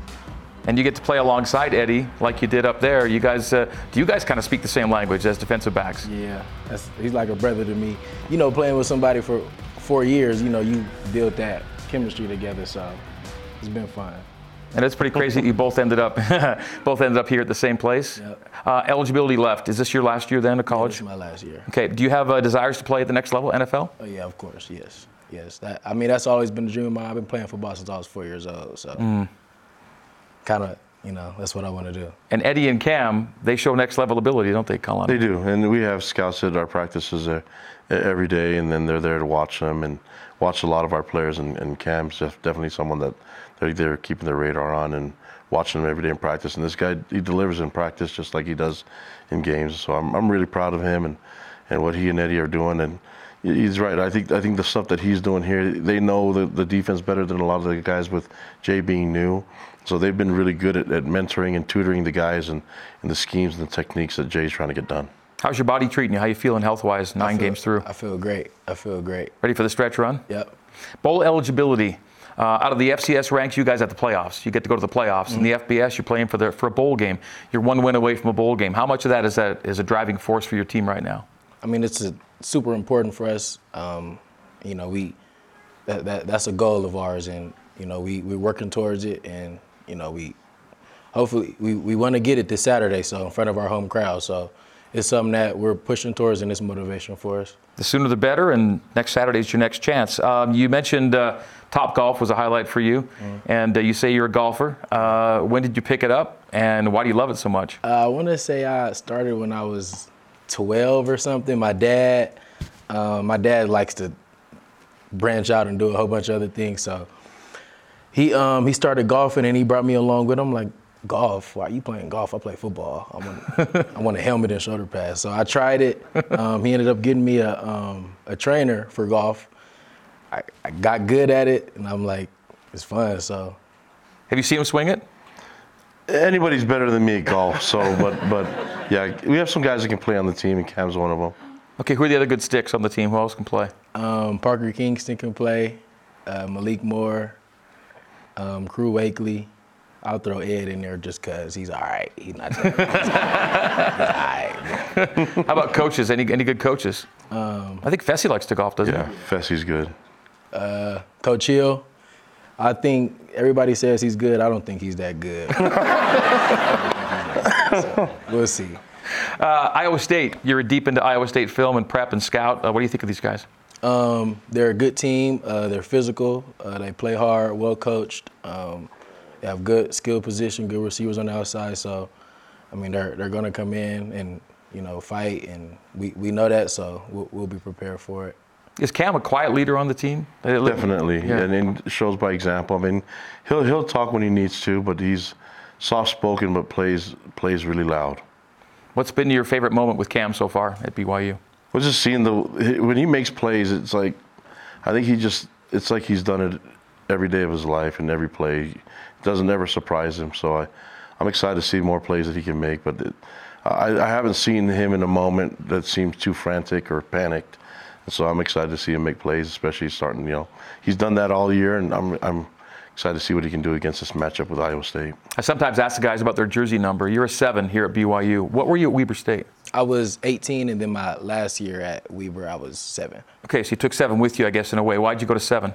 And you get to play alongside Eddie like you did up there. You guys, uh, do you guys kind of speak the same language as defensive backs? Yeah, that's, he's like a brother to me. You know, playing with somebody for four years, you know, you built that chemistry together. So it's been fun. And it's pretty crazy that you both ended up both ended up here at the same place. Yep. Uh, eligibility left. Is this your last year then of This college? is my last year. Okay. Do you have uh, desires to play at the next level, NFL? Oh yeah, of course. Yes, yes. That I mean, that's always been the dream of mine. I've been playing football since I was four years old. So Mm. kind of, you know, that's what I want to do. And Eddie and Cam, they show next level ability, don't they, Kalani? They do, and we have scouts at our practices every day, and then they're there to watch them and watch a lot of our players. And, and Cam's definitely someone that they're, they're keeping their radar on and watching them every day in practice. And this guy, he delivers in practice just like he does in games. So I'm, I'm really proud of him and, and what he and Eddie are doing. And he's right. I think I think the stuff that he's doing here, they know the, the defense better than a lot of the guys with Jay being new. So they've been really good at, at mentoring and tutoring the guys and, and the schemes and the techniques that Jay's trying to get done. How's your body treating you? How you feeling health-wise? Nine games through. I feel great. I feel great. Ready for the stretch run? Yep. Bowl eligibility. Uh, out of the FCS ranks, you guys at the playoffs. You get to go to the playoffs. In the FBS, you're playing for the for a bowl game. You're one win away from a bowl game. How much of that is that is a driving force for your team right now? I mean, it's a, super important for us. Um, you know, we that, that that's a goal of ours, and you know we we're working towards it, and you know we hopefully we, we want to get it this Saturday, so in front of our home crowd. So it's something that we're pushing towards, and it's motivation for us. The sooner the better, and next Saturday is your next chance. Um, you mentioned uh, Top Golf was a highlight for you, and uh, you say you're a golfer. Uh, when did you pick it up, and why do you love it so much? Uh, I want to say I started when I was 12 or something. My dad, uh, my dad likes to branch out and do a whole bunch of other things. So he um, he started golfing and he brought me along with him. Like golf, why are you playing golf? I play football. I want I want a helmet and shoulder pads. So I tried it. Um, he ended up getting me a um, a trainer for golf. I, I got good at it, and I'm like, it's fun. So have you seen him swing it? Anybody's better than me at golf. So, but but yeah, we have some guys that can play on the team, and Cam's one of them. Okay, who are the other good sticks on the team? Who else can play? Um, Parker Kingston can play. Uh, Malik Moore, um, Crew Wakley. I'll throw Ed in there just because he's all right. He's not. He's all right. How about coaches? Any any good coaches? Um, I think Fesi likes to golf, doesn't he? Yeah, Fesi's good. Uh, Coach Hill. I think everybody says he's good. I don't think he's that good. So, we'll see. Uh, Iowa State. You're deep into Iowa State film and prep and scout. Uh, what do you think of these guys? Um, they're a good team. Uh, they're physical. Uh, they play hard, well coached. Um, they have good skill position, good receivers on the outside. So, I mean, they're they're going to come in and you know fight, and we, we know that. So we'll, we'll be prepared for it. Is Cam a quiet leader on the team? Definitely, Yeah. and, it shows by example. I mean, he'll he'll talk when he needs to, but he's soft spoken, but plays plays really loud. What's been your favorite moment with Cam so far at BYU? Well, just seeing the when he makes plays, it's like I think he just it's like he's done it every day of his life and every play it doesn't ever surprise him. So I I'm excited to see more plays that he can make, but it, I, I haven't seen him in a moment that seems too frantic or panicked. And so I'm excited to see him make plays, especially starting. You know, he's done that all year, and I'm I'm excited to see what he can do against this matchup with Iowa State. I sometimes ask the guys about their jersey number. You're a seven here at BYU. What were you at Weber State? I was 18, and then my last year at Weber, I was seven. Okay, so you took seven with you, I guess, in a way. Why'd you go to seven?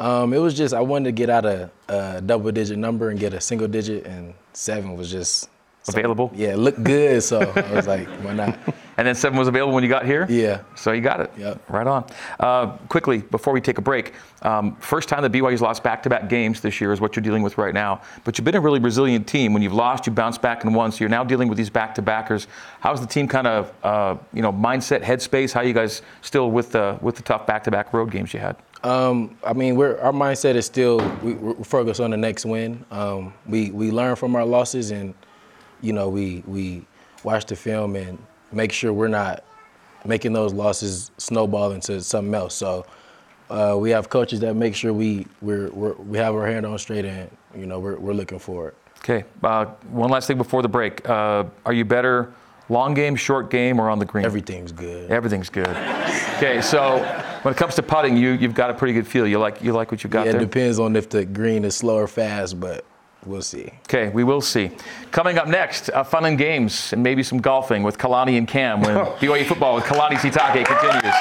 Um, it was just I wanted to get out a, a double-digit number and get a single digit, and seven was just Available? Yeah, it looked good, so I was like, why not? And then seven was available when you got here? Yeah. So you got it. Yep. Right on. Uh, quickly, before we take a break, um, first time the BYU's lost back to back games this year is what you're dealing with right now. But you've been a really resilient team. When you've lost, you bounce back and won. So you're now dealing with these back to backers. How's the team kind of, uh, you know, mindset, headspace? How you guys still with the, with the tough back to back road games you had? Um, I mean, we're, our mindset is still we, focused on the next win. Um, we we learn from our losses, and you know we we watch the film and make sure we're not making those losses snowball into something else. So uh, we have coaches that make sure we we're, we're we have our hand on straight, and you know we're we're looking for it. Okay. Uh, one last thing before the break. Uh, are you better long game, short game, or on the green? Everything's good. Everything's good. okay, so when it comes to putting, you you've got a pretty good feel. You like you like what you got yeah, there. it depends on if the green is slow or fast, but we'll see. Okay, we will see. Coming up next, uh, fun and games and maybe some golfing with Kalani and Cam when BYU football with Kalani Sitake continues.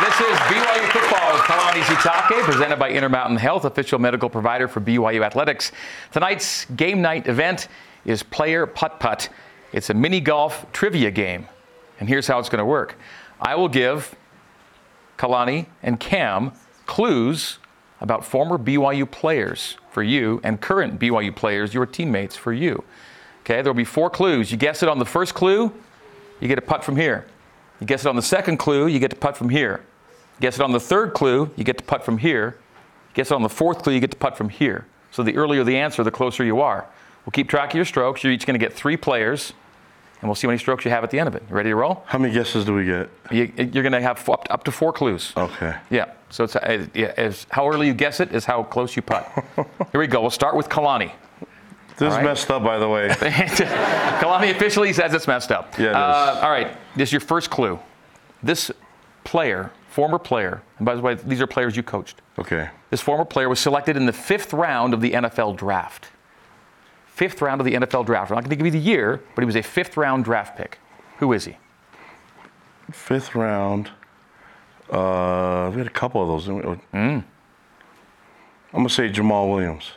This is BYU football with Kalani Sitake, presented by Intermountain Health, official medical provider for BYU athletics. Tonight's game night event is Player Putt Putt. It's a mini golf trivia game, and here's how it's going to work. I will give Kalani and Cam clues about former BYU players for you and current BYU players, your teammates for you. Okay, there'll be four clues. You guess it on the first clue, you get a putt from here. You guess it on the second clue, you get to putt from here. Guess it on the third clue, you get to putt from here. Guess it on the fourth clue, you get to putt from here. So the earlier the answer, the closer you are. We'll keep track of your strokes. You're each going to get three players, and we'll see how many strokes you have at the end of it. You ready to roll? How many guesses do we get? You, you're going to have up to, up to four clues. Okay. Yeah. So it's uh, yeah, as how early you guess it is how close you putt. Here we go. We'll start with Kalani. This All is right. messed up, by the way. Kalani officially says it's messed up. Yeah, it is. Uh, all right. This is your first clue. This player former player, and by the way, these are players you coached. Okay. This former player was selected in the fifth round of the NFL draft. Fifth round of the NFL draft. I'm not going to give you the year, but he was a fifth round draft pick. Who is he? Fifth round. Uh, we had a couple of those. Mm. I'm gonna say Jamaal Williams.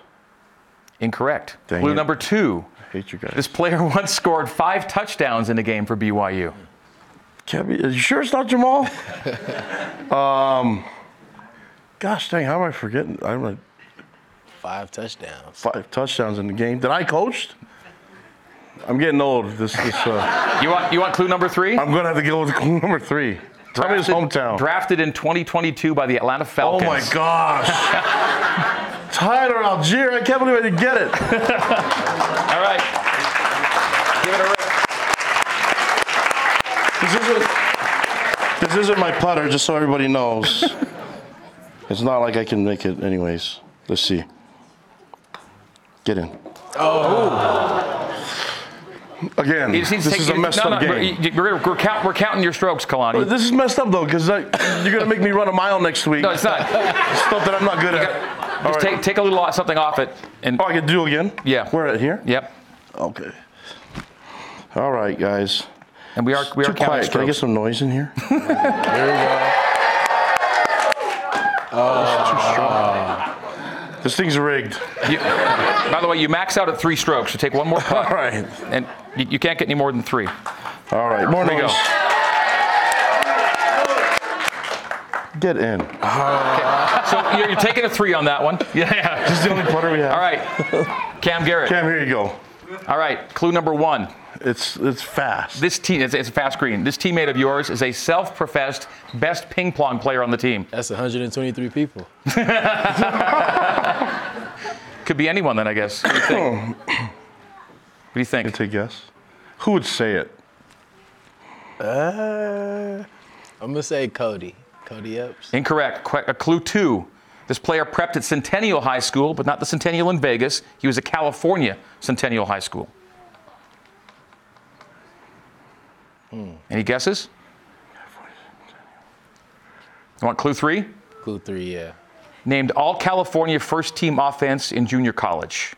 Incorrect. Dang Clue it. number two. I hate you guys. This player once scored five touchdowns in a game for BYU. Can't be. Are you sure it's not Jamaal? um, gosh dang, how am I forgetting? I'm like Five touchdowns. five touchdowns in the game that I coached. I'm getting old. This, this. Uh, You want you want clue number three? I'm gonna have to go with clue number three. Tell me his hometown. Drafted in 2022 by the Atlanta Falcons. Oh my gosh. Tyler Allgeier, I can't believe I didn't get it. All right. Give it a rip. This isn't, this isn't my putter, just so everybody knows. it's not like I can make it anyways. Let's see. Get in. Oh. Again, You just need this take- is a messed no, up no, game. We're, we're, we're count, we're counting your strokes, Kalani. This is messed up though, because you're gonna make me run a mile next week. No, it's not. Stuff that I'm not good at. Just All right. take, take a little uh, something off it. And Oh, I can do again. Yeah. Where at here? Yep. Okay. All right, guys. And we are we are Too counting quiet. Can I get strokes. some noise in here? Oh. This thing's rigged. You- by the way, you max out at three strokes. So take one more putt. All right. And you, you can't get any more than three. All right. More Here we noise. go. Get in. So you're, you're taking a three on that one. Yeah, yeah. This is the only putter we have. All right. Cam Garrett. Cam, here you go. All right. Clue number one. It's it's fast. This team, it's, it's a fast green. This teammate of yours is a self-professed best ping pong player on the team. That's 123 people. Could be anyone then, I guess. What do you think? what do you think? Take a guess. Who would say it? Uh, I'm gonna say Kody. Kody Epps. Incorrect. Qu- uh, clue two. This player prepped at Centennial High School, but not the Centennial in Vegas. He was at California Centennial High School. Hmm. Any guesses? You want clue three? Clue three, yeah. Named All California First Team Offense in junior college.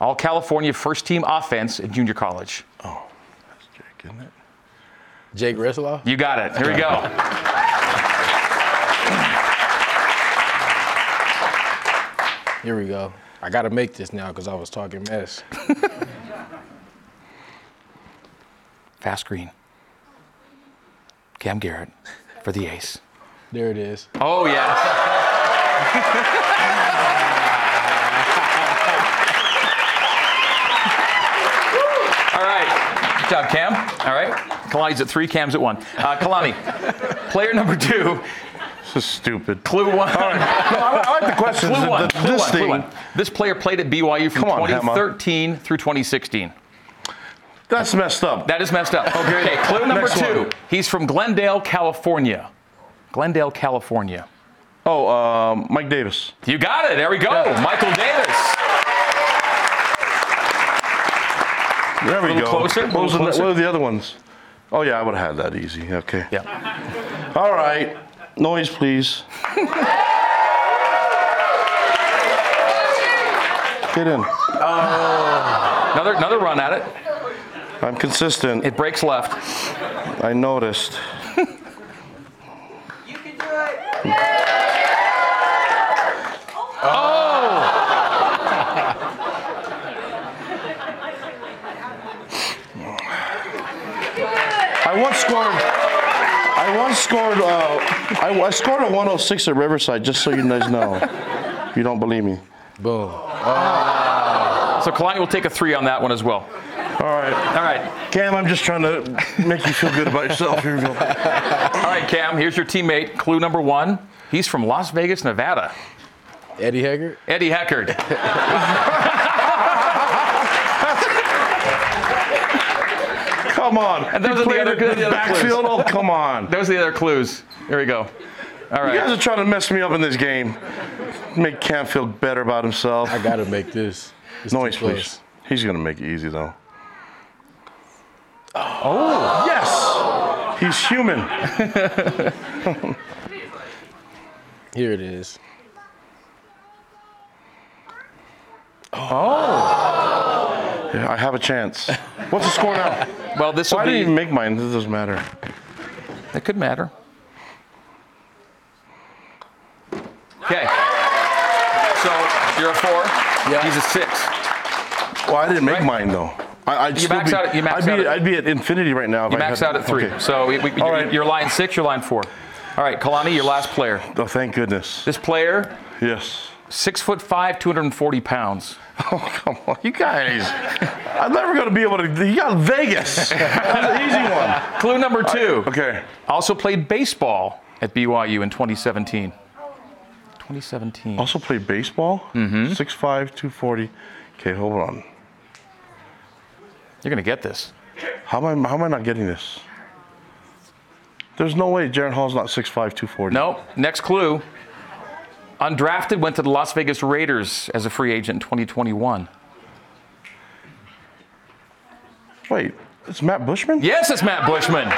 All California First Team Offense in junior college. Oh, that's Jake, isn't it? Jake Retzlaff. You got it. Here we go. Here we go. I gotta make this now because I was talking mess. Fast green. Cam Garrett for the ace. There it is. Oh, yes. All right. Good job, Cam. All right. Kalani's at three, Cam's at one. Uh, Kalani, player number two, This is stupid. clue one. No, I, I like the questions. Clue one, the- clue this one, clue one. This player played at BYU from Come on, Emma. 2013 through 2016. That's messed up. That is messed up. Okay, clue number Next two. one. He's from Glendale, California. Glendale, California. Oh, um, Mike Davis. You got it. There we go. Michael Davis. There we go. closer, What, the- closer. what are the other ones? Oh yeah, I would have had that easy. Okay. Yeah. All right. Noise, please. Get in. Another another run at it. I'm consistent. It breaks left. I noticed. Oh! I once scored. I once scored. Uh, I, I scored a 106 at Riverside. Just so you guys know. If you don't believe me. Boom. So Kalani will take a three on that one as well. All right. All right. Cam, I'm just trying to make you feel good about yourself. Here we go. All right, Cam, here's your teammate. Clue number one. He's from Las Vegas, Nevada. Eddie Haggard. Eddie Heckard. Come on. And those You are the other- it those are the other backfield. clues. Oh, come on. Those are the other clues. Here we go. All right. You guys are trying to mess me up in this game. Make Cam feel better about himself. I gotta make this. It's too Noise, please. He's gonna make it easy though. Oh. Yes. He's human. Here it is. Oh. Yeah, I have a chance. What's the score now? Well, this will Why didn't be. you make mine? This doesn't matter. It could matter. Okay. So you're a four. Yeah. He's a six. Well, I didn't make Right. mine though. I, I'd You max be, out at- you max I'd, out be, at- I'd be at infinity right now. If You I max had- out at three. Okay. So we, we, you're, right. you're line six. You're line four. All right, Kalani, your last player. Oh, thank goodness. This player, Yes. six foot five, 240 pounds. Oh, come on, you guys. I'm never going to be able to. You got Vegas. That's an easy one. Clue number two. Okay. Also played baseball at BYU in 2017. 2017. Also played baseball. Mm-hmm. 6'5", 240. Okay, hold on. You're gonna get this. How am I? How am I not getting this? There's no way Jaren Hall's not 6'5", 240. No. Next clue. Undrafted, went to the Las Vegas Raiders as a free agent in 2021. Wait, it's Matt Bushman. Yes, it's Matt Bushman.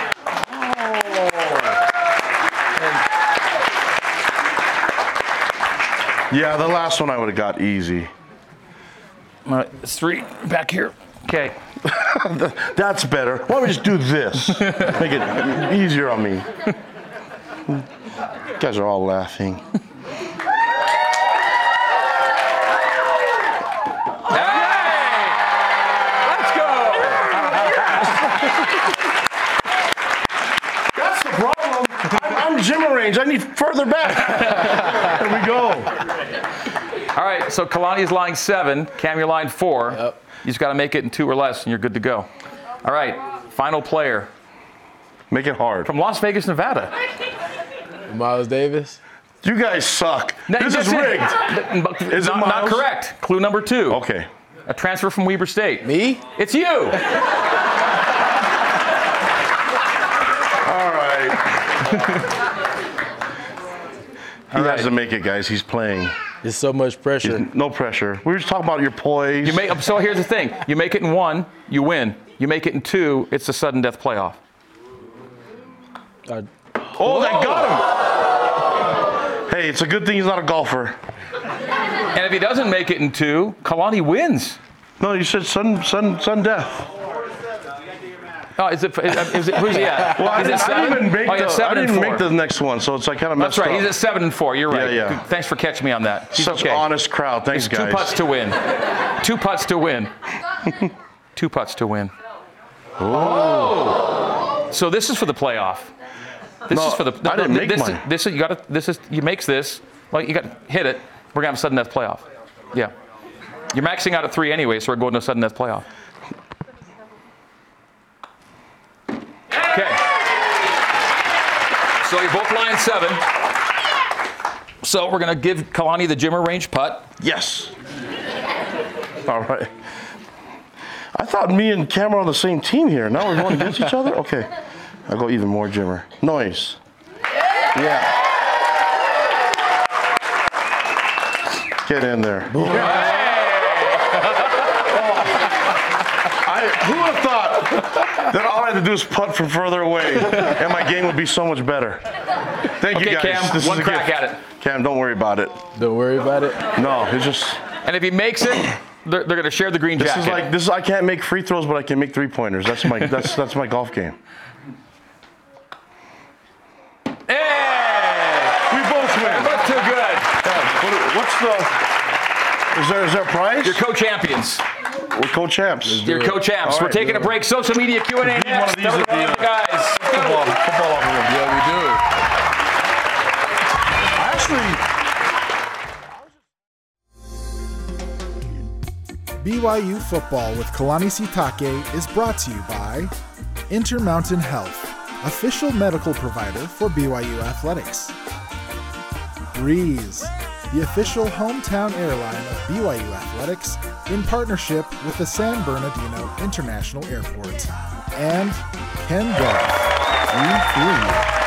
Yeah, the last one I would have got easy. All right, it's three back here. Okay. That's better. Why don't we just do this? Make it easier on me. You guys are all laughing. Let's go. That's the problem. I'm, I'm range. I need further back. there we go. All right, so Kalani's line seven, Cam, you're line four. Yep. You just got to make it in two or less, and you're good to go. All right, final player Make it hard. from Las Vegas, Nevada. Miles Davis. You guys suck. No, This is rigged. But Is it not, not correct. Clue number two. Okay. A transfer from Weber State. Me? It's you. All right. he has to make it, guys. He's playing. It's so much pressure. No pressure. We were just talking about your poise. You make, so here's the thing: you make it in one, you win. You make it in two, it's a sudden death playoff. I- oh, that got him. Hey, it's a good thing he's not a golfer. And if he doesn't make it in two, Kalani wins. No, you said sudden, sudden, sudden death. Oh, is it? Is, is it who's he at? Well, I is didn't, it I didn't even make, oh, yeah, the, I didn't make the next one, so it's like kind of That's messed right. up. He's at seven and four. You're right. Yeah, yeah. Thanks for catching me on that. He's Such okay. honest crowd. Thanks, guys. two putts to win. two putts to win. two putts to win. Oh. So this is for the playoff. This No, is for the. I didn't make this, mine. Is, this is you got to. This is you makes this. Like you got to hit it. We're gonna have a sudden death playoff. Yeah. You're maxing out at three anyway, so we're going to a sudden death playoff. Okay. So you're both line seven. So we're gonna give Kalani the Jimmer range putt. Yes. All right. I thought me and Cam were on the same team here. Now we're going against each other? Okay. I'll go even more Jimmer. Noise. Yeah. Get in there. I, who would have thought that all I had to do is putt from further away and my game would be so much better? Thank Okay, you guys. Cam, This is one a crack gift. at it. Cam, don't worry about it. Don't worry about it. No, it's just. And if he makes it, they're, they're gonna share the green jacket. This is like this. Is, I can't make free throws, but I can make three pointers. That's my that's that's my golf game. hey! We both win. Both too good. Yeah, what- what's the? Is there is there a prize? You're co-champions. We're co-champs. You're co-champs. All We're right, taking a break. Social media Q&A Need one of these at the Everyone, guys. Football, football off of. Yeah, we do. Actually, BYU Football with Kalani Sitake is brought to you by Intermountain Health, official medical provider for BYU Athletics. Breeze, the official hometown airline of BYU Athletics in partnership with the San Bernardino International Airport. And Ken Garff, we feel you.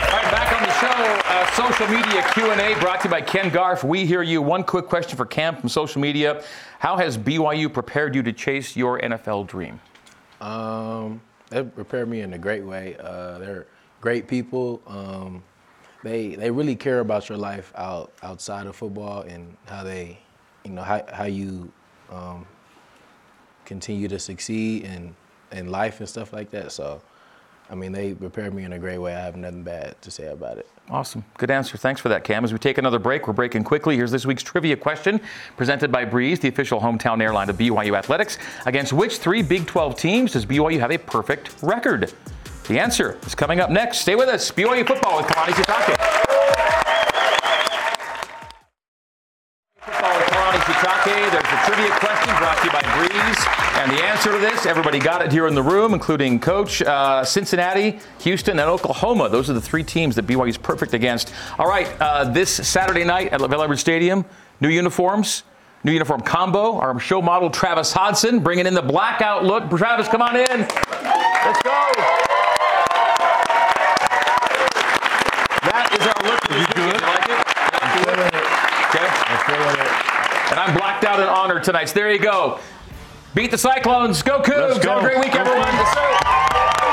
All right, back on the show, uh, social media Q&A brought to you by Ken Garff. We hear you. One quick question for Cam from social media. How has BYU prepared you to chase your NFL dream? Um, it prepared me in a great way. Uh, they're great people. Um, they they really care about your life out outside of football and how they, you know, how how you um, continue to succeed in in life and stuff like that. So, I mean, they prepared me in a great way. I have nothing bad to say about it. Awesome. Good answer. Thanks for that, Cam. As we take another break, we're breaking quickly. Here's this week's trivia question presented by Breeze, the official hometown airline of BYU Athletics. Against which three Big 12 teams does BYU have a perfect record? The answer is coming up next. Stay with us. BYU football with Kalani Sitake. Football with Kalani Sitake. There's a trivia question brought to you by Breeze. And the answer to this, everybody got it here in the room, including Coach, uh, Cincinnati, Houston, and Oklahoma. Those are the three teams that BYU is perfect against. All right, uh, this Saturday night at LaVell Edwards Stadium, new uniforms. New uniform combo. Our show model, Travis Hodson, bringing in the blackout look. Travis, come on in. Let's go. That is our look. You good? You like it? I'm feeling it. Okay. I'm feeling it. And I'm blacked out in honor tonight. So there you go. Beat the Cyclones. Go Cougs. Have a great week, everyone.